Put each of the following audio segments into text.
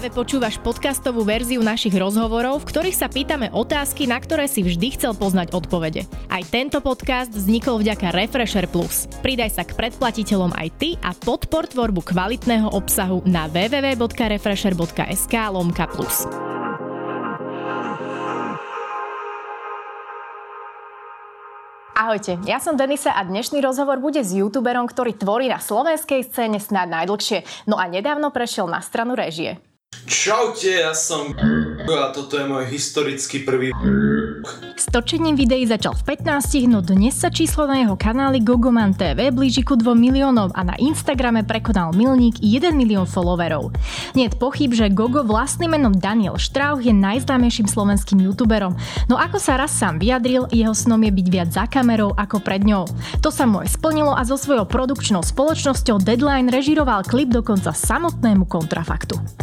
Práve počúvaš podcastovú verziu našich rozhovorov, v ktorých sa pýtame otázky, na ktoré si vždy chcel poznať odpovede. Aj tento podcast vznikol vďaka Refresher Plus. Pridaj sa k predplatiteľom aj ty a podpor tvorbu kvalitného obsahu na www.refresher.sk lomka plus. Ahojte, ja som Denisa a dnešný rozhovor bude s youtuberom, ktorý tvorí na slovenskej scéne snad najdlhšie, no a nedávno prešiel na stranu režie. Čaute, ja som a toto je môj historický prvý S točením videí začal v 15, no dnes sa číslo na jeho kanáli Gogoman TV blíži ku 2 miliónov a na Instagrame prekonal milník 1 milión followerov. Nie je pochyb, že Gogo vlastným menom Daniel Štrauch je najznámejším slovenským youtuberom, no ako sa raz sám vyjadril, jeho snom je byť viac za kamerou ako pred ňou. To sa mu splnilo a so svojou produkčnou spoločnosťou Deadline režiroval klip dokonca samotnému kontrafaktu.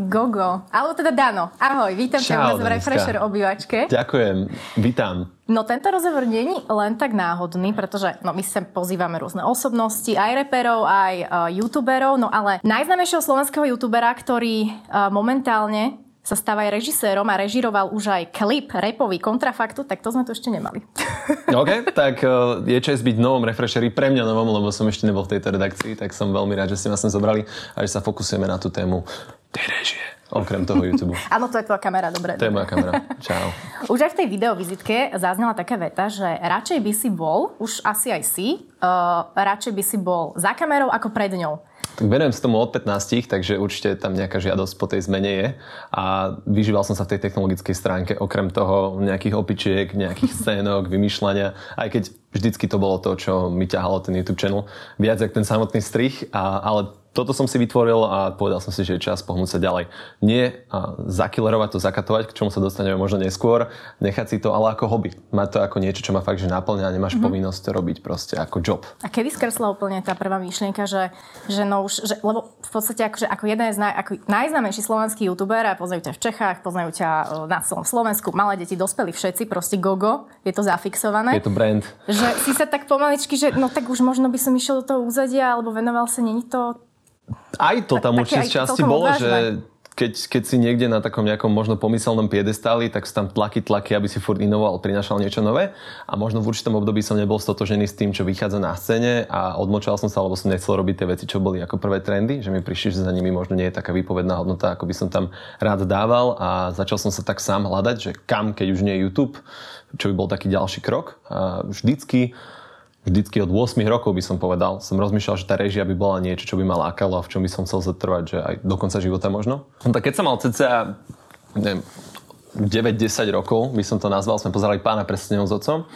Gogo, alebo teda Dano. Ahoj, vítam ťa v Refresher obývačke. Ďakujem, vítam. No tento rozhovor není len tak náhodný, pretože no, my sem pozývame rôzne osobnosti, aj reperov, aj uh, youtuberov, no ale najznámejšieho slovenského youtubera, ktorý uh, momentálne sa stáva aj režisérom a režiroval už aj klip repový kontrafaktu, tak to sme tu ešte nemali. OK, tak uh, je čest byť novom refresheri, pre mňa novom, lebo som ešte nebol v tejto redakcii, tak som veľmi rád, že ste ma sem zobrali a že sa fokusujeme na tú tému tej režie. Okrem toho YouTube. Áno, to je tvoja kamera, dobre. To je moja kamera. Čau. Už aj v tej videovizitke zaznela taká veta, že radšej by si bol, už asi aj si, uh, radšej by si bol za kamerou ako pred ňou. Tak venujem sa tomu od 15, takže určite tam nejaká žiadosť po tej zmene je. A vyžíval som sa v tej technologickej stránke, okrem toho nejakých opičiek, nejakých scénok, vymýšľania, aj keď vždycky to bolo to, čo mi ťahalo ten YouTube channel. Viac ako ten samotný strich, a, ale toto som si vytvoril a povedal som si, že je čas pohnúť sa ďalej. Nie zakilerovať to, zakatovať, k čomu sa dostaneme možno neskôr, nechať si to ale ako hobby. Mať to ako niečo, čo ma fakt že naplňa a nemáš mm-hmm. povinnosť to robiť proste ako job. A kedy skresla úplne tá prvá myšlienka, že, že no už, že, lebo v podstate akože ako jeden z naj, ako najznámejší slovenský youtuber a poznajú ťa v Čechách, poznajú ťa e, na celom Slovensku, malé deti, dospeli všetci, proste gogo, je to zafixované. Je to brand. Že si sa tak pomaličky, že no tak už možno by som išiel do toho úzadia alebo venoval sa, není to aj to tam tak, určite z časti bolo, odvážne. že keď, keď si niekde na takom nejakom možno pomyselnom piedestáli, tak sú tam tlaky, tlaky, aby si furt inovoval, prinašal niečo nové. A možno v určitom období som nebol stotožený s tým, čo vychádza na scéne a odmočal som sa, lebo som nechcel robiť tie veci, čo boli ako prvé trendy, že mi prišli, že za nimi možno nie je taká výpovedná hodnota, ako by som tam rád dával a začal som sa tak sám hľadať, že kam, keď už nie je YouTube, čo by bol taký ďalší krok. A vždycky vždycky od 8 rokov by som povedal, som rozmýšľal, že tá režia by bola niečo, čo by ma lákalo a v čom by som chcel zatrvať, že aj do konca života možno. No tak keď som mal cca, neviem, 9-10 rokov, by som to nazval, sme pozerali pána presne s otcom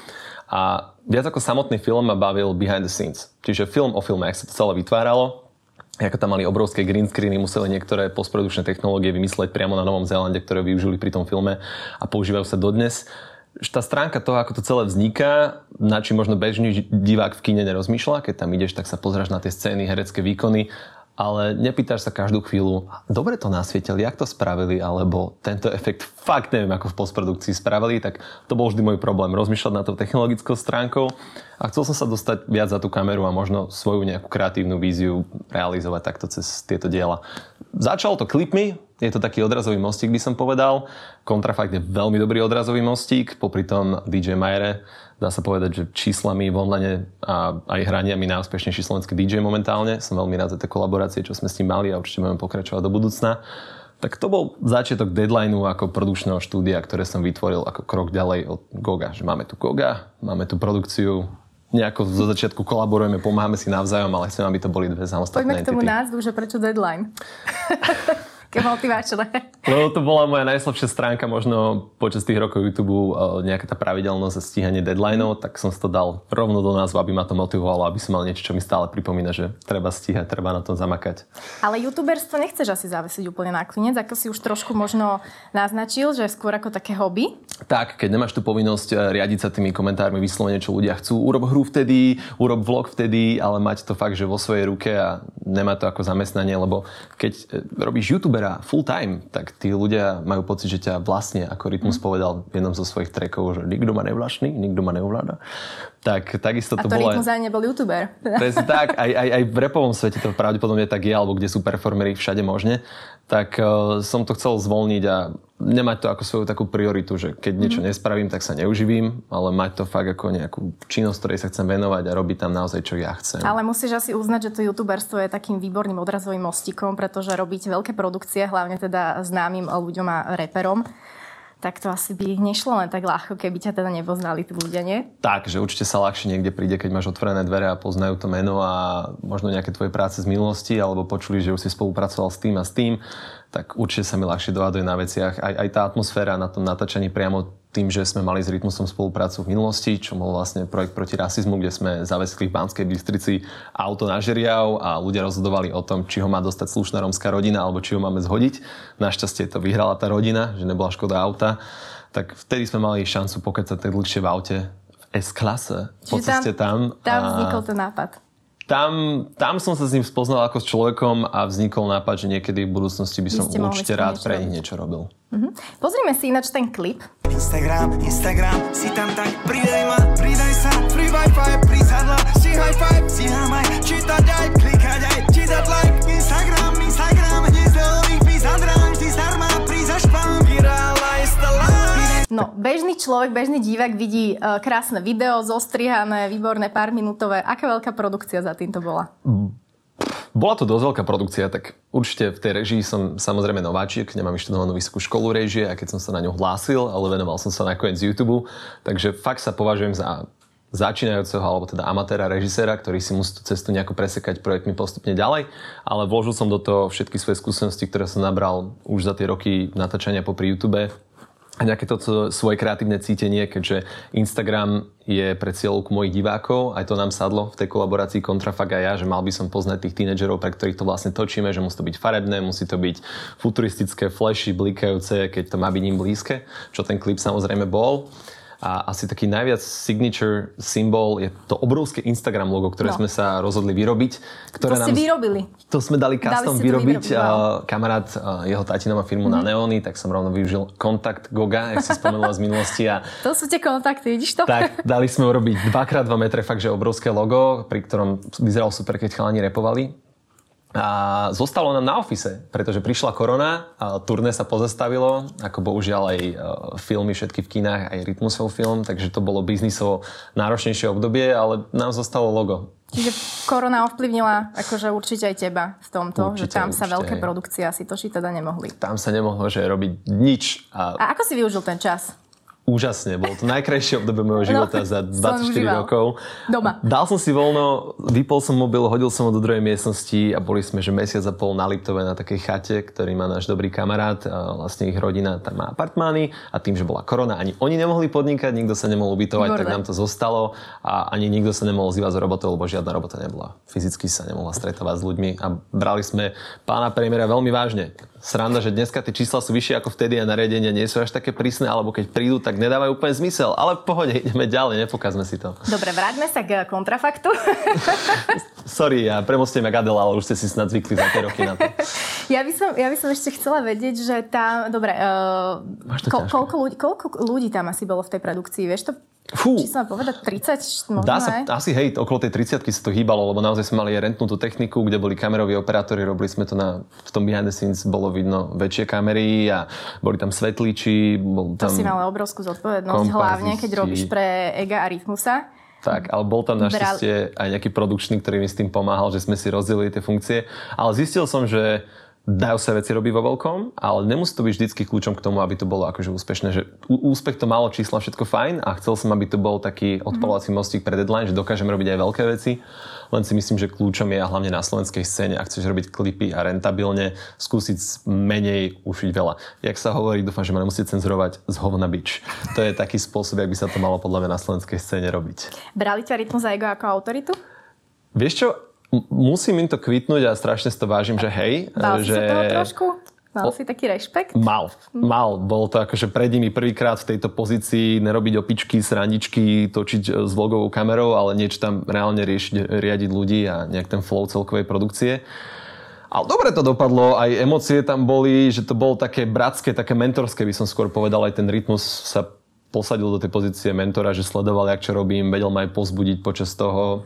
a viac ako samotný film ma bavil behind the scenes. Čiže film o filme, ak sa to celé vytváralo, ako tam mali obrovské green screeny, museli niektoré postprodukčné technológie vymysleť priamo na Novom Zélande, ktoré využili pri tom filme a používajú sa dodnes tá stránka toho, ako to celé vzniká, na čím možno bežný divák v kine nerozmýšľa, keď tam ideš, tak sa pozráš na tie scény, herecké výkony, ale nepýtaš sa každú chvíľu, dobre to nasvietili, jak to spravili, alebo tento efekt fakt neviem, ako v postprodukcii spravili, tak to bol vždy môj problém, rozmýšľať na to technologickou stránkou. A chcel som sa dostať viac za tú kameru a možno svoju nejakú kreatívnu víziu realizovať takto cez tieto diela. Začalo to klipmi, je to taký odrazový mostík, by som povedal. Kontrafakt je veľmi dobrý odrazový mostík, popri tom DJ Majere, dá sa povedať, že číslami v online a aj hraniami najúspešnejší slovenský DJ momentálne. Som veľmi rád za tie kolaborácie, čo sme s ním mali a určite budeme pokračovať do budúcna. Tak to bol začiatok deadlineu ako produkčného štúdia, ktoré som vytvoril ako krok ďalej od Goga. Že máme tu Goga, máme tu produkciu, nejako zo začiatku kolaborujeme, pomáhame si navzájom, ale chcem, aby to boli dve samostatné Poďme k tomu názvu, že prečo deadline. také motivačné. No to bola moja najslabšia stránka možno počas tých rokov YouTube, e, nejaká tá pravidelnosť a stíhanie deadlineov, tak som si to dal rovno do názvu, aby ma to motivovalo, aby som mal niečo, čo mi stále pripomína, že treba stíhať, treba na tom zamakať. Ale youtuberstvo nechceš asi zavesiť úplne na klinec, ako si už trošku možno naznačil, že skôr ako také hobby? Tak, keď nemáš tú povinnosť e, riadiť sa tými komentármi, vyslovene, čo ľudia chcú, urob hru vtedy, urob vlog vtedy, ale mať to fakt, že vo svojej ruke a nemá to ako zamestnanie, lebo keď e, robíš youtuber kamera full time, tak tí ľudia majú pocit, že ťa vlastne, ako Rytmus mm. povedal v jednom zo svojich trackov, že nikto ma nevlastní, nikto ma neovláda. Tak takisto to, to bolo... A to nebol youtuber. Presne tak, aj, aj, aj v repovom svete to pravdepodobne tak je, alebo kde sú performery všade možne, tak uh, som to chcel zvolniť a nemať to ako svoju takú prioritu, že keď niečo mm. nespravím, tak sa neuživím, ale mať to fakt ako nejakú činnosť, ktorej sa chcem venovať a robiť tam naozaj, čo ja chcem. Ale musíš asi uznať, že to youtuberstvo je takým výborným odrazovým mostikom, pretože robíte veľké produkcie, hlavne teda známym ľuďom a reperom tak to asi by nešlo len tak ľahko, keby ťa teda nepoznali tí ľudia, nie? Tak, že určite sa ľahšie niekde príde, keď máš otvorené dvere a poznajú to meno a možno nejaké tvoje práce z minulosti, alebo počuli, že už si spolupracoval s tým a s tým, tak určite sa mi ľahšie dohaduje na veciach. Aj, aj tá atmosféra na tom natáčaní priamo tým, že sme mali s Rytmusom spoluprácu v minulosti, čo bol vlastne projekt proti rasizmu, kde sme zavesili v Banskej Bystrici auto na žeriav a ľudia rozhodovali o tom, či ho má dostať slušná romská rodina alebo či ho máme zhodiť. Našťastie to vyhrala tá rodina, že nebola škoda auta. Tak vtedy sme mali šancu pokecať tak dlhšie v aute v S-klase. Po ceste tam. Tam, tam vznikol ten nápad tam, tam som sa s ním spoznal ako s človekom a vznikol nápad, že niekedy v budúcnosti by som určite rád pre nich niečo robil. Uh-huh. Pozrime si ináč ten klip. Instagram, Instagram, si tam tak pridaj ma, pridaj sa, free wifi, prísadla, si high five, si aj, čítať aj, klikať aj, čítať like, Instagram, No, bežný človek, bežný divák vidí uh, krásne video, zostrihané, výborné, pár minútové. Aká veľká produkcia za týmto bola? Bola to dosť veľká produkcia, tak určite v tej režii som samozrejme nováčik, nemám vyštudovanú vysokú školu režie a keď som sa na ňu hlásil, ale venoval som sa nakoniec YouTube, takže fakt sa považujem za začínajúceho alebo teda amatéra režiséra, ktorý si musí tú cestu nejako presekať projektmi postupne ďalej, ale vložil som do toho všetky svoje skúsenosti, ktoré som nabral už za tie roky natáčania popri YouTube, nejaké to svoje kreatívne cítenie, keďže Instagram je pre cieľovku mojich divákov, aj to nám sadlo v tej kolaborácii Kontrafak a ja, že mal by som poznať tých tínedžerov, pre ktorých to vlastne točíme, že musí to byť farebné, musí to byť futuristické, flashy, blikajúce, keď to má byť im blízke, čo ten klip samozrejme bol. A asi taký najviac signature symbol je to obrovské Instagram logo, ktoré no. sme sa rozhodli vyrobiť. Ktoré to nám, si vyrobili. To sme dali custom dali vyrobiť. vyrobiť no. Kamarát, jeho tatino má firmu mm. na mhm. neóny, tak som rovno využil kontakt Goga, jak si spomenula z minulosti. A to sú tie kontakty, vidíš to? Tak, dali sme urobiť 2x2 metre, fakt, že obrovské logo, pri ktorom vyzeral super, keď chalani repovali. A zostalo nám na ofise, pretože prišla korona, a turné sa pozastavilo, ako bohužiaľ aj e, filmy všetky v kinách, aj Rytmusov film, takže to bolo biznisovo náročnejšie obdobie, ale nám zostalo logo. Čiže korona ovplyvnila akože určite aj teba v tomto, určite, že tam sa veľké produkcie asi točiť teda nemohli. Tam sa nemohlo, že robiť nič. A... a ako si využil ten čas? Úžasne, bolo to najkrajšie obdobie môjho života no, za 24 rokov. Doma. Dal som si voľno, vypol som mobil, hodil som ho do druhej miestnosti a boli sme, že mesiac a pol na Liptove na takej chate, ktorý má náš dobrý kamarát. Vlastne ich rodina tam má apartmány a tým, že bola korona, ani oni nemohli podnikať, nikto sa nemohol ubytovať, Výborné. tak nám to zostalo a ani nikto sa nemohol zývať z robotou, lebo žiadna robota nebola. Fyzicky sa nemohla stretávať s ľuďmi a brali sme pána premiéra veľmi vážne sranda, že dneska tie čísla sú vyššie ako vtedy a nariadenia nie sú až také prísne, alebo keď prídu, tak nedávajú úplne zmysel. Ale v pohode, ideme ďalej, nepokazme si to. Dobre, vráťme sa k kontrafaktu. Sorry, ja premostím jak Adela, ale už ste si snad zvykli za tie roky na to. Ja by som, ja by som ešte chcela vedieť, že tá... Dobre, uh, ko, koľko, ľudí, koľko ľudí tam asi bolo v tej produkcii? Vieš to Fú. Či sa povedať 30? Možno Dá sa, aj? asi hej, okolo tej 30 sa to hýbalo, lebo naozaj sme mali rentnutú techniku, kde boli kameroví operátori, robili sme to na, v tom behind the scenes bolo vidno väčšie kamery a boli tam svetliči. Bol tam to si mal obrovskú zodpovednosť, hlavne keď robíš pre Ega a Rytmusa. Tak, ale bol tam našťastie aj nejaký produkčný, ktorý mi s tým pomáhal, že sme si rozdelili tie funkcie. Ale zistil som, že dajú sa veci robiť vo veľkom, ale nemusí to byť vždycky kľúčom k tomu, aby to bolo akože úspešné. Že úspech to malo čísla, všetko fajn a chcel som, aby to bol taký odpalovací mhm. mostík pre deadline, že dokážeme robiť aj veľké veci. Len si myslím, že kľúčom je a hlavne na slovenskej scéne, ak chceš robiť klipy a rentabilne, skúsiť menej ušiť veľa. Jak sa hovorí, dúfam, že ma nemusíte cenzurovať z hovna bič. To je taký spôsob, jak by sa to malo podľa mňa na slovenskej scéne robiť. Brali ťa Rytmus a Ego ako autoritu? Vieš čo, musím im to kvitnúť a strašne si to vážim, že hej. Mal že... si toho trošku? Mal si taký rešpekt? Mal, mal. Bolo to akože pred nimi prvýkrát v tejto pozícii nerobiť opičky, srandičky, točiť e, s vlogovou kamerou, ale niečo tam reálne riešiť, riadiť ľudí a nejak ten flow celkovej produkcie. Ale dobre to dopadlo, aj emócie tam boli, že to bolo také bratské, také mentorské, by som skôr povedal, aj ten rytmus sa posadil do tej pozície mentora, že sledoval, jak čo robím, vedel ma aj pozbudiť počas toho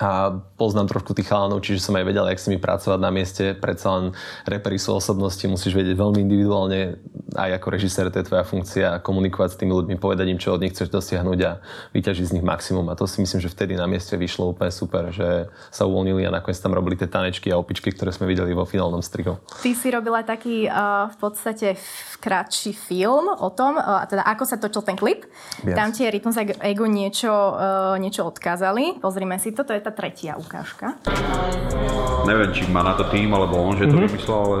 a poznám trošku tých chalanov, čiže som aj vedel, jak si mi pracovať na mieste. Predsa len repery sú osobnosti, musíš vedieť veľmi individuálne, aj ako režisér, to je tvoja funkcia, komunikovať s tými ľuďmi, povedať im, čo od nich chceš dosiahnuť a vyťažiť z nich maximum. A to si myslím, že vtedy na mieste vyšlo úplne super, že sa uvoľnili a nakoniec tam robili tie tanečky a opičky, ktoré sme videli vo finálnom strihu. Ty si robila taký uh, v podstate krátší film o tom, uh, teda ako sa točil ten klip. Yes. Tam tie Rytmus Ego niečo, uh, niečo odkázali. Pozrime si to, to je tá tretia ukážka. Neviem, či má na to tým, alebo on, že to mm-hmm. vymyslel, ale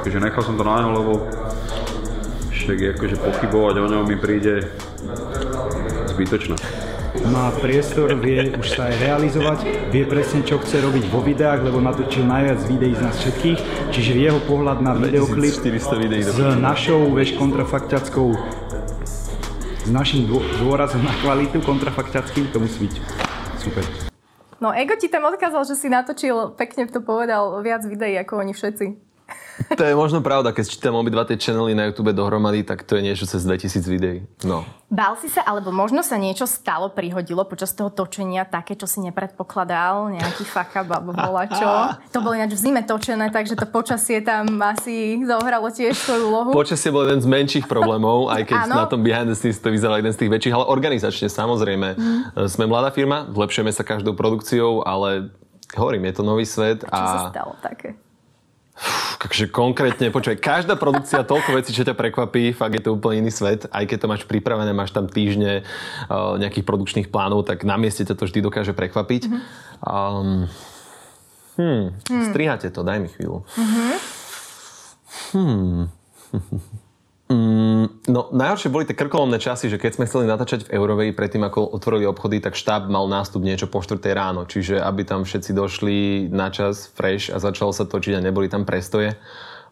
akože nechal som to na ňo, lebo však akože pochybovať o ňom mi príde zbytočné má priestor, vie už sa aj realizovať, vie presne, čo chce robiť vo videách, lebo natočil najviac videí z nás všetkých, čiže jeho pohľad na videoklip s našou, vieš, kontrafakťackou s našim dôrazom na kvalitu kontrafakťackým, to musí byť super. No Ego ti tam odkázal, že si natočil, pekne to povedal, viac videí ako oni všetci. To je možno pravda, keď čítam obidva tie channely na YouTube dohromady, tak to je niečo cez 2000 videí. No. Bál si sa, alebo možno sa niečo stalo, prihodilo počas toho točenia, také, čo si nepredpokladal, nejaký fuck up, alebo bola čo. To bolo ináč v zime točené, takže to počasie tam asi zohralo tiež svoju úlohu. Počasie bol jeden z menších problémov, aj keď na tom behind the scenes to vyzeralo jeden z tých väčších, ale organizačne samozrejme. Mm. Sme mladá firma, zlepšujeme sa každou produkciou, ale hovorím, je to nový svet. A, a... čo sa stalo také? Takže konkrétne, počuj, každá produkcia, toľko vecí, čo ťa prekvapí, fakt je to úplne iný svet. Aj keď to máš pripravené, máš tam týždne uh, nejakých produkčných plánov, tak na mieste ťa to vždy dokáže prekvapiť. Mm-hmm. Um, hmm, hmm. Strihate to, daj mi chvíľu. Mm-hmm. Hmm. Mm, no najhoršie boli tie krkolomné časy, že keď sme chceli natáčať v Eurovej predtým, ako otvorili obchody, tak štáb mal nástup niečo po 4 ráno. Čiže aby tam všetci došli na čas, fresh a začalo sa točiť a neboli tam prestoje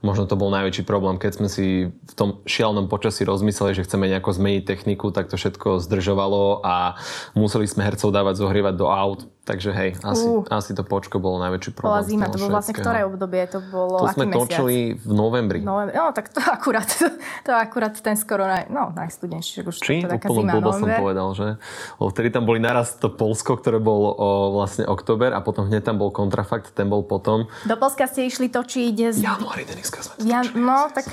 možno to bol najväčší problém. Keď sme si v tom šialnom počasí rozmysleli, že chceme nejako zmeniť techniku, tak to všetko zdržovalo a museli sme hercov dávať zohrievať do aut. Takže hej, asi, uh. asi to počko bolo najväčší problém. Bola zima, to bolo vlastne ktoré obdobie? To bolo To sme mesiac? točili v novembri. novembri. No tak to akurát, to akurát ten skoro naj, no, najstudenší. Už Či? To Úplne blbo som povedal, že? O, vtedy tam boli naraz to Polsko, ktoré bol o, vlastne október a potom hneď tam bol kontrafakt, ten bol potom. Do Polska ste išli točiť z... Januári, Deniska sme to ja, No, tak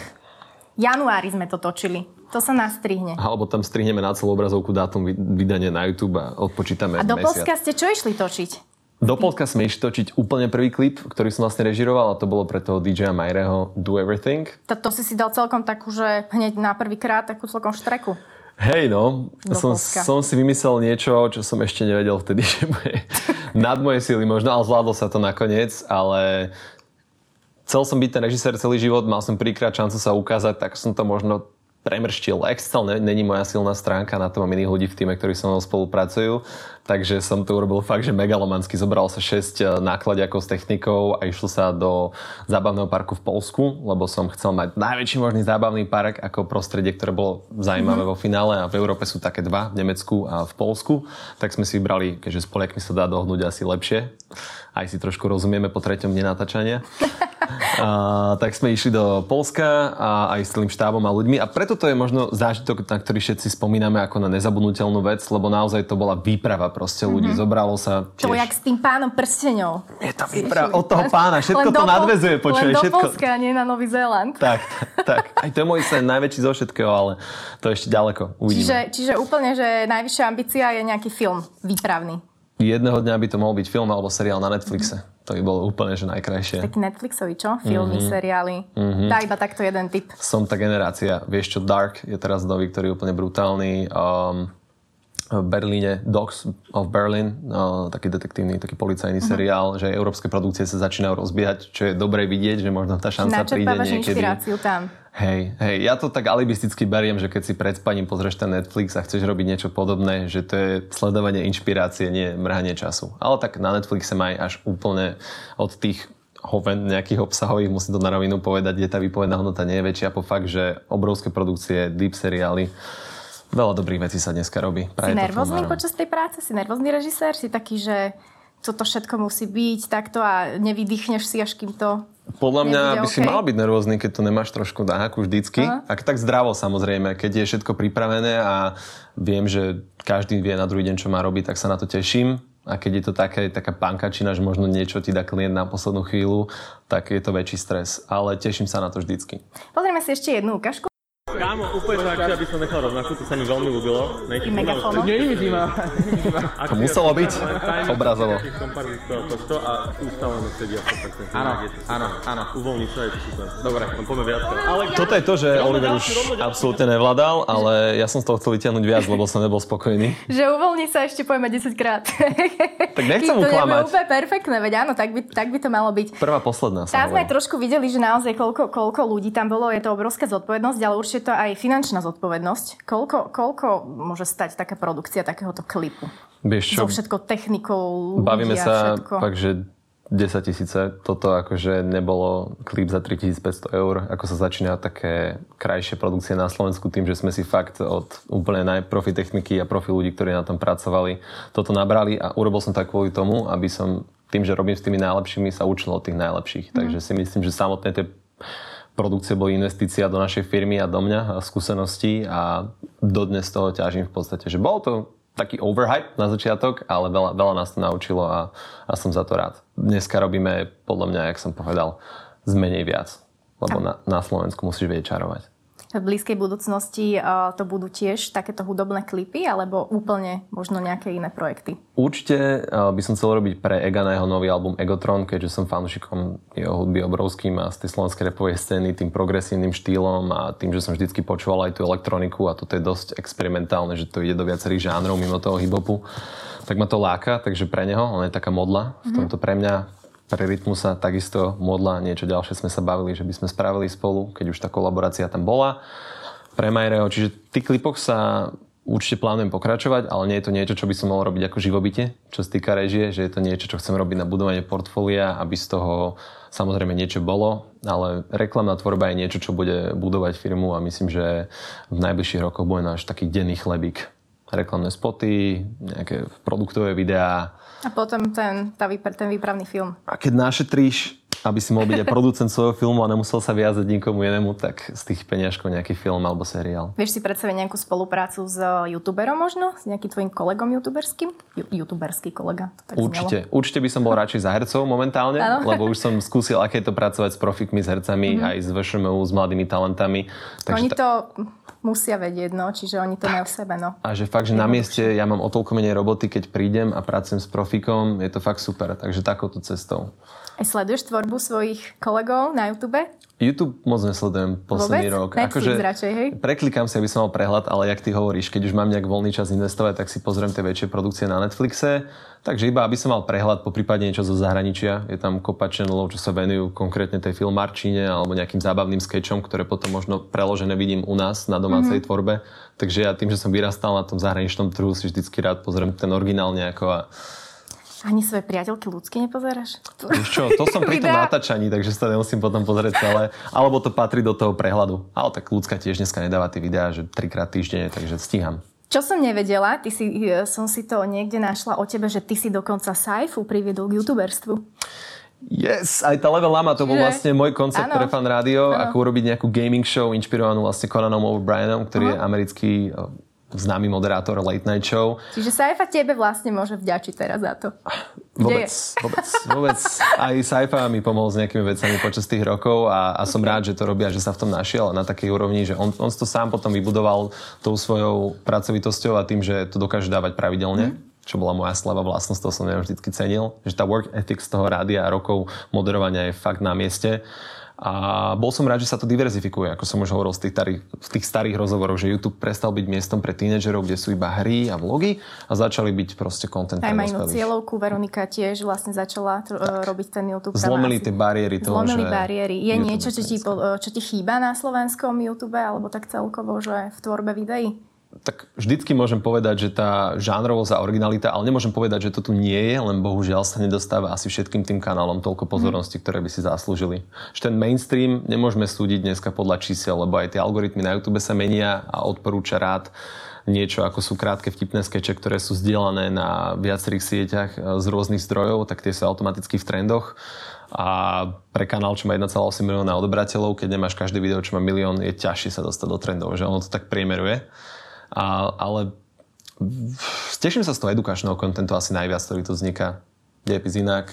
januári sme to točili. To sa nastrihne. Alebo tam strihneme na celú obrazovku dátum vydania na YouTube a odpočítame A do Polska ste čo išli točiť? Do Polska sme išli točiť úplne prvý klip, ktorý som vlastne režiroval a to bolo pre toho DJ Majreho Do Everything. To, to si si dal celkom takú, že hneď na prvý krát takú celkom štreku. Hej no, som, som si vymyslel niečo, čo som ešte nevedel vtedy, že bude nad moje síly možno, ale zvládlo sa to nakoniec, ale chcel som byť ten režisér celý život, mal som prvýkrát šancu sa ukázať, tak som to možno premrštil. Excel není moja silná stránka, na to mám iných ľudí v týme, ktorí so mnou spolupracujú. Takže som to urobil fakt, že megalomansky. Zobral sa 6 eh, nákladiakov s technikou a išlo sa do zábavného parku v Polsku, lebo som chcel mať najväčší možný zábavný park ako prostredie, ktoré bolo zaujímavé mm-hmm. vo finále a v Európe sú také dva, v Nemecku a v Polsku. Tak sme si vybrali, keďže s Poliakmi sa dá dohnúť asi lepšie. Aj si trošku rozumieme po treťom dne natáčania. A, tak sme išli do Polska a aj s celým štábom a ľuďmi a preto to je možno zážitok, na ktorý všetci spomíname ako na nezabudnutelnú vec, lebo naozaj to bola výprava proste ľudí. Mm-hmm. Zobralo sa tiež... To jak s tým pánom prsteňov. Je to výprava od toho pána, všetko to nadvezuje. Počuje, len do všetko... Polska, nie na Nový Zéland. Tak, tak. Aj to je môj sen najväčší zo všetkého, ale to ešte ďaleko. Uvidíme. Čiže, čiže úplne, že najvyššia ambícia je nejaký film výpravný. Jedného dňa by to mohol byť film alebo seriál na Netflixe. Mm-hmm. To by bolo úplne, že najkrajšie. Taký Netflixový, čo? Filmy, mm-hmm. seriály. Mm-hmm. Dá iba takto jeden typ. Som tá generácia. Vieš čo, Dark je teraz nový, ktorý je úplne brutálny. Um, v Berlíne Dogs of Berlin, uh, taký detektívny, taký policajný uh-huh. seriál, že európske produkcie sa začínajú rozbiehať, čo je dobre vidieť, že možno tá šanca príde niekedy. inšpiráciu tam. Hej, hej, ja to tak alibisticky beriem, že keď si pred spaním pozrieš ten Netflix a chceš robiť niečo podobné, že to je sledovanie inšpirácie, nie mrhanie času. Ale tak na Netflixe maj až úplne od tých hoven nejakých obsahových, musím to na rovinu povedať, kde tá výpovedná hodnota nie je väčšia po fakt, že obrovské produkcie, deep seriály, Veľa dobrých vecí sa dneska robí. Praje si nervózny počas tej práce? Si nervózny režisér? Si taký, že toto všetko musí byť takto a nevydýchneš si, až kým to Podľa mňa by okay. si mal byť nervózny, keď to nemáš trošku na haku vždycky. Uh-huh. Ak tak zdravo samozrejme, keď je všetko pripravené a viem, že každý vie na druhý deň, čo má robiť, tak sa na to teším. A keď je to také, taká pankačina, že možno niečo ti dá klient na poslednú chvíľu, tak je to väčší stres. Ale teším sa na to vždycky. Pozrieme si ešte jednu ukážku. Kámo, úplne tak, aby som nechal rovnakú, to sa mi veľmi ľúbilo. Megafónu. Nie, nie, zima. To muselo byť obrazovo. Áno, áno, áno. Uvoľniť sa je to super. Dobre, poďme viac. Ale toto je to, že Oliver už absolútne nevládal, ale ja som z toho chcel vyťahnuť viac, lebo som nebol spokojný. Že uvoľni sa ešte povieme 10 krát. Tak nechcem mu klamať. To je úplne perfektné, veď áno, tak by, tak by to malo byť. Prvá, posledná. Tam sme trošku videli, že naozaj koľko, koľko ľudí tam bolo, je to obrovská zodpovednosť, ale určite to aj finančná zodpovednosť. Koľko, koľko môže stať taká produkcia takéhoto klipu? Vieš čo? So všetkou technikou, ľudia, Bavíme sa všetko. fakt, že 10 tisíce. Toto akože nebolo klip za 3500 eur. Ako sa začína také krajšie produkcie na Slovensku tým, že sme si fakt od úplne najprofi techniky a profi ľudí, ktorí na tom pracovali, toto nabrali a urobil som tak kvôli tomu, aby som tým, že robím s tými najlepšími, sa učil od tých najlepších. Mm. Takže si myslím, že samotné tie produkcie boli investícia do našej firmy a do mňa a skúseností a dodnes toho ťažím v podstate, že bol to taký overhype na začiatok, ale veľa, veľa nás to naučilo a, a som za to rád. Dneska robíme, podľa mňa, jak som povedal, z menej viac. Lebo na, na Slovensku musíš vedieť čarovať v blízkej budúcnosti to budú tiež takéto hudobné klipy, alebo úplne možno nejaké iné projekty? Určite by som chcel robiť pre Ega na jeho nový album Egotron, keďže som fanúšikom jeho hudby obrovským a z tej slovenskej repovej scény, tým progresívnym štýlom a tým, že som vždycky počúval aj tú elektroniku a toto je dosť experimentálne, že to ide do viacerých žánrov mimo toho hiphopu, tak ma to láka, takže pre neho, on je taká modla, v tomto pre mňa pre Rytmusa takisto modla, niečo ďalšie sme sa bavili, že by sme spravili spolu, keď už tá kolaborácia tam bola. Pre Majreho, čiže v tých klipoch sa určite plánujem pokračovať, ale nie je to niečo, čo by som mal robiť ako živobytie, čo sa týka režie, že je to niečo, čo chcem robiť na budovanie portfólia, aby z toho samozrejme niečo bolo, ale reklamná tvorba je niečo, čo bude budovať firmu a myslím, že v najbližších rokoch bude náš taký denný chlebík. Reklamné spoty, nejaké produktové videá, a potom ten, tá, ten výpravný film. A keď našetríš, aby si mohol byť aj producent svojho filmu a nemusel sa viazať nikomu inému, tak z tých peniažkov nejaký film alebo seriál. Vieš si predstaviť nejakú spoluprácu s youtuberom možno? S nejakým tvojim kolegom youtuberským? youtuberský kolega. To tak určite. Znelo. Určite by som bol radšej za hercov momentálne, ano? lebo už som skúsil, aké je to pracovať s profikmi, s hercami, mm-hmm. aj s VŠMU, s mladými talentami. Takže Oni to musia vedieť, no, čiže oni to majú v sebe, no. A že fakt, že na mieste ja mám o toľko menej roboty, keď prídem a pracujem s profikom, je to fakt super, takže takouto cestou. A sleduješ tvorbu svojich kolegov na YouTube? YouTube moc nesledujem posledný Vôbec? rok. Netflix akože radšej, hej? Preklikám si, aby som mal prehľad, ale jak ty hovoríš, keď už mám nejak voľný čas investovať, tak si pozriem tie väčšie produkcie na Netflixe. Takže iba, aby som mal prehľad, po prípade niečo zo zahraničia. Je tam kopa channelov, čo sa venujú konkrétne tej filmarčine alebo nejakým zábavným skečom, ktoré potom možno preložené vidím u nás na domácej mm-hmm. tvorbe. Takže ja tým, že som vyrastal na tom zahraničnom trhu, si vždycky rád pozriem ten originál nejako a ani svoje priateľky ľudské nepozeráš? Víš čo, to som pri tom natáčaní, takže sa nemusím potom pozrieť celé. Alebo to patrí do toho prehľadu. Ale tak ľudská tiež dneska nedáva tie videá, že trikrát týždenne, takže stíham. Čo som nevedela, ty si, e, som si to niekde našla o tebe, že ty si dokonca Saifu priviedol k youtuberstvu. Yes, aj tá Level Lama, to bol vlastne môj koncept ano. pre Fan Radio, ano. ako urobiť nejakú gaming show inšpirovanú vlastne Conanom O'Brienom, ktorý uh-huh. je americký známy moderátor Late Night Show. Čiže Saifa tebe vlastne môže vďačiť teraz za to. Vôbec, vôbec, vôbec. Aj Saifa mi pomohol s nejakými vecami počas tých rokov a, a som rád, že to robia, že sa v tom našiel na takej úrovni, že on, on to sám potom vybudoval tou svojou pracovitosťou a tým, že to dokáže dávať pravidelne. Mm čo bola moja slava vlastnosť, to som vždy cenil, že tá work ethic z toho rádia a rokov moderovania je fakt na mieste. A bol som rád, že sa to diverzifikuje, ako som už hovoril v tých, starých, v tých starých rozhovoroch, že YouTube prestal byť miestom pre tínedžerov, kde sú iba hry a vlogy a začali byť proste content Aj majú cieľovku, Veronika tiež vlastne začala tak. robiť ten YouTube. Zlomili tie bariéry toho, Zlomili že... bariéry. Je niečo, čo ti, čo ti chýba na slovenskom YouTube, alebo tak celkovo, že v tvorbe videí? Tak vždycky môžem povedať, že tá žánrovosť a originalita, ale nemôžem povedať, že to tu nie je, len bohužiaľ sa nedostáva asi všetkým tým kanálom toľko pozornosti, mm. ktoré by si zaslúžili. Že ten mainstream nemôžeme súdiť dneska podľa čísel, lebo aj tie algoritmy na YouTube sa menia a odporúča rád niečo ako sú krátke vtipné skeče, ktoré sú zdieľané na viacerých sieťach z rôznych zdrojov, tak tie sú automaticky v trendoch a pre kanál, čo má 1,8 milióna odobrateľov, keď nemáš každé video, čo má milión, je ťažšie sa dostať do trendov, že ono to tak priemeruje. A, ale teším sa z toho edukačného kontentu asi najviac, ktorý tu vzniká. Dejepis inak,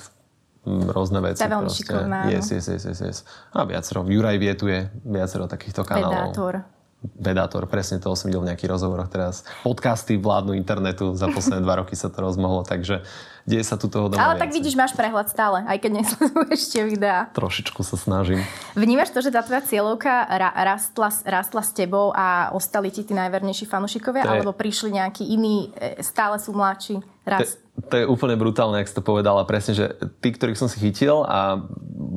rôzne veci. To je veľmi šikovná. Yes, yes, yes, yes, yes. A viacero. Juraj vietuje viacero takýchto kanálov. Predátor. Vedátor, presne toho som videl v nejakých rozhovoroch teraz. Podcasty vládnu internetu, za posledné dva roky sa to rozmohlo, takže deje sa tu toho Ale tak vidíš, máš prehľad stále, aj keď nesleduješ tie videá. Trošičku sa snažím. Vnímaš to, že tá tvoja cieľovka ra- rastla, rastla s tebou a ostali ti tí najvernejší fanúšikovia, je... alebo prišli nejakí iní, e, stále sú mladší? Raz. To, to je úplne brutálne, ak si to povedala. Presne, že tí, ktorých som si chytil a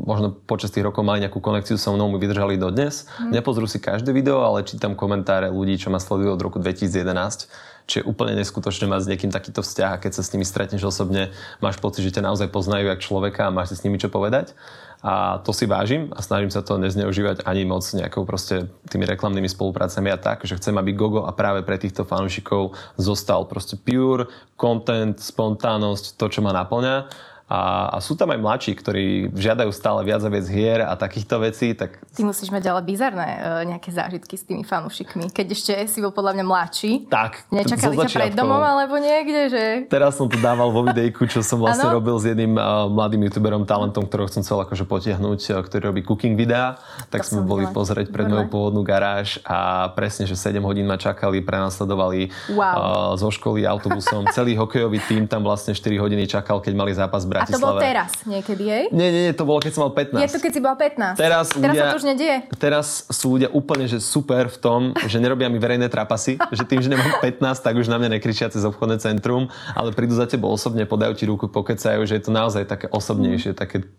možno počas tých rokov mali nejakú konekciu so mnou, mi vydržali dodnes. Mm. Nepozrú si každé video, ale čítam komentáre ľudí, čo ma sledujú od roku 2011 Čiže úplne neskutočne mať s niekým takýto vzťah a keď sa s nimi stretneš osobne, máš pocit, že ťa naozaj poznajú jak človeka a máš si s nimi čo povedať. A to si vážim a snažím sa to nezneužívať ani moc nejakou proste tými reklamnými spoluprácami a tak, že chcem, aby Gogo a práve pre týchto fanúšikov zostal proste pure, content, spontánnosť, to, čo ma naplňa a, a sú tam aj mladší, ktorí žiadajú stále viac a viac hier a takýchto vecí. Tak... Ty musíš mať ale bizarné uh, nejaké zážitky s tými fanúšikmi. Keď ešte si bol podľa mňa mladší. Tak. Nečakali ťa pred domom alebo niekde, že... Teraz som to dával vo videjku, čo som vlastne ano? robil s jedným uh, mladým youtuberom, talentom, ktorého chcem chcel akože potiahnuť, uh, ktorý robí cooking videá. Tak to sme boli videla. pozrieť pred mojou pôvodnú garáž a presne, že 7 hodín ma čakali, prenasledovali wow. uh, zo školy autobusom. Celý hokejový tým tam vlastne 4 hodiny čakal, keď mali zápas Bratislave. A to bol teraz niekedy, jej? Nie, nie, nie, to bolo keď som mal 15. Je to keď si bol 15. Teraz, teraz ľudia, sa to už nedieje. Teraz sú ľudia úplne že super v tom, že nerobia mi verejné trapasy, že tým, že nemám 15, tak už na mňa nekričia cez obchodné centrum, ale prídu za tebou osobne, podajú ti ruku, pokecajú, že je to naozaj také osobnejšie, také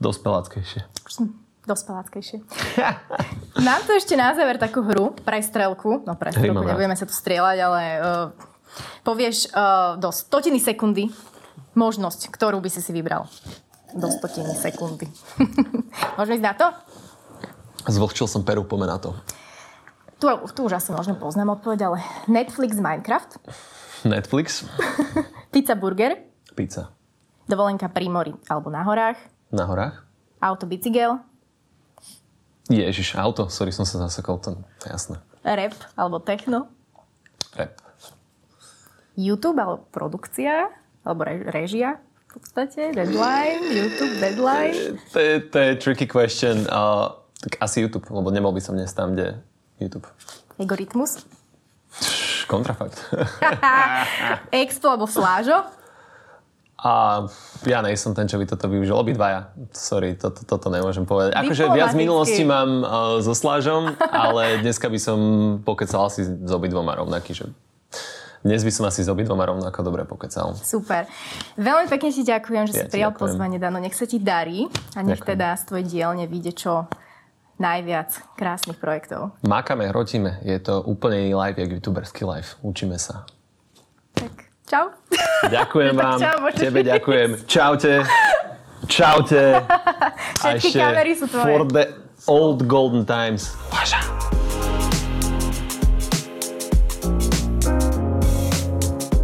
dospeláckejšie. Dospeláckejšie. Mám tu ešte na záver takú hru, prestrelku. No prestrelku, nebudeme sa tu strieľať, ale uh, povieš uh, do stotiny sekundy možnosť, ktorú by si si vybral? Do stotiny sekundy. Môžeme ísť na to? Zvlhčil som peru, pome na to. Tu, tu už asi možno poznám odpoveď, ale Netflix, Minecraft. Netflix. Pizza, burger. Pizza. Dovolenka pri mori alebo na horách. Na horách. Auto, bicykel. Ježiš, auto. Sorry, som sa zasekol. To je jasné. Rap alebo techno. Rap. YouTube alebo produkcia alebo režia v podstate, deadline, YouTube, deadline? To je, to je tricky question. Uh, tak asi YouTube, lebo nemal by som dnes tam, kde YouTube. Egoritmus? Kontrafakt. Expo alebo Slážo? A ja nejsem ten, čo by toto využil. Obidvaja. Sorry, toto, toto nemôžem povedať. Akože viac minulosti mám uh, so Slážom, ale dneska by som pokecal asi s obidvoma rovnaký, že dnes by som asi s obidvoma rovnako dobre pokecal. Super. Veľmi pekne ti ďakujem, že ja si prijal pozvanie, Dano. Nech sa ti darí a nech ďakujem. teda z tvojej dielne vyjde čo najviac krásnych projektov. Mákame, hrotíme. Je to úplne iný live, jak youtuberský live. Učíme sa. Tak, čau. Ďakujem vám. čau, Tebe ďakujem. Čaute. Čaute. Všetky kamery sú tvoje. For the old golden times. Paša.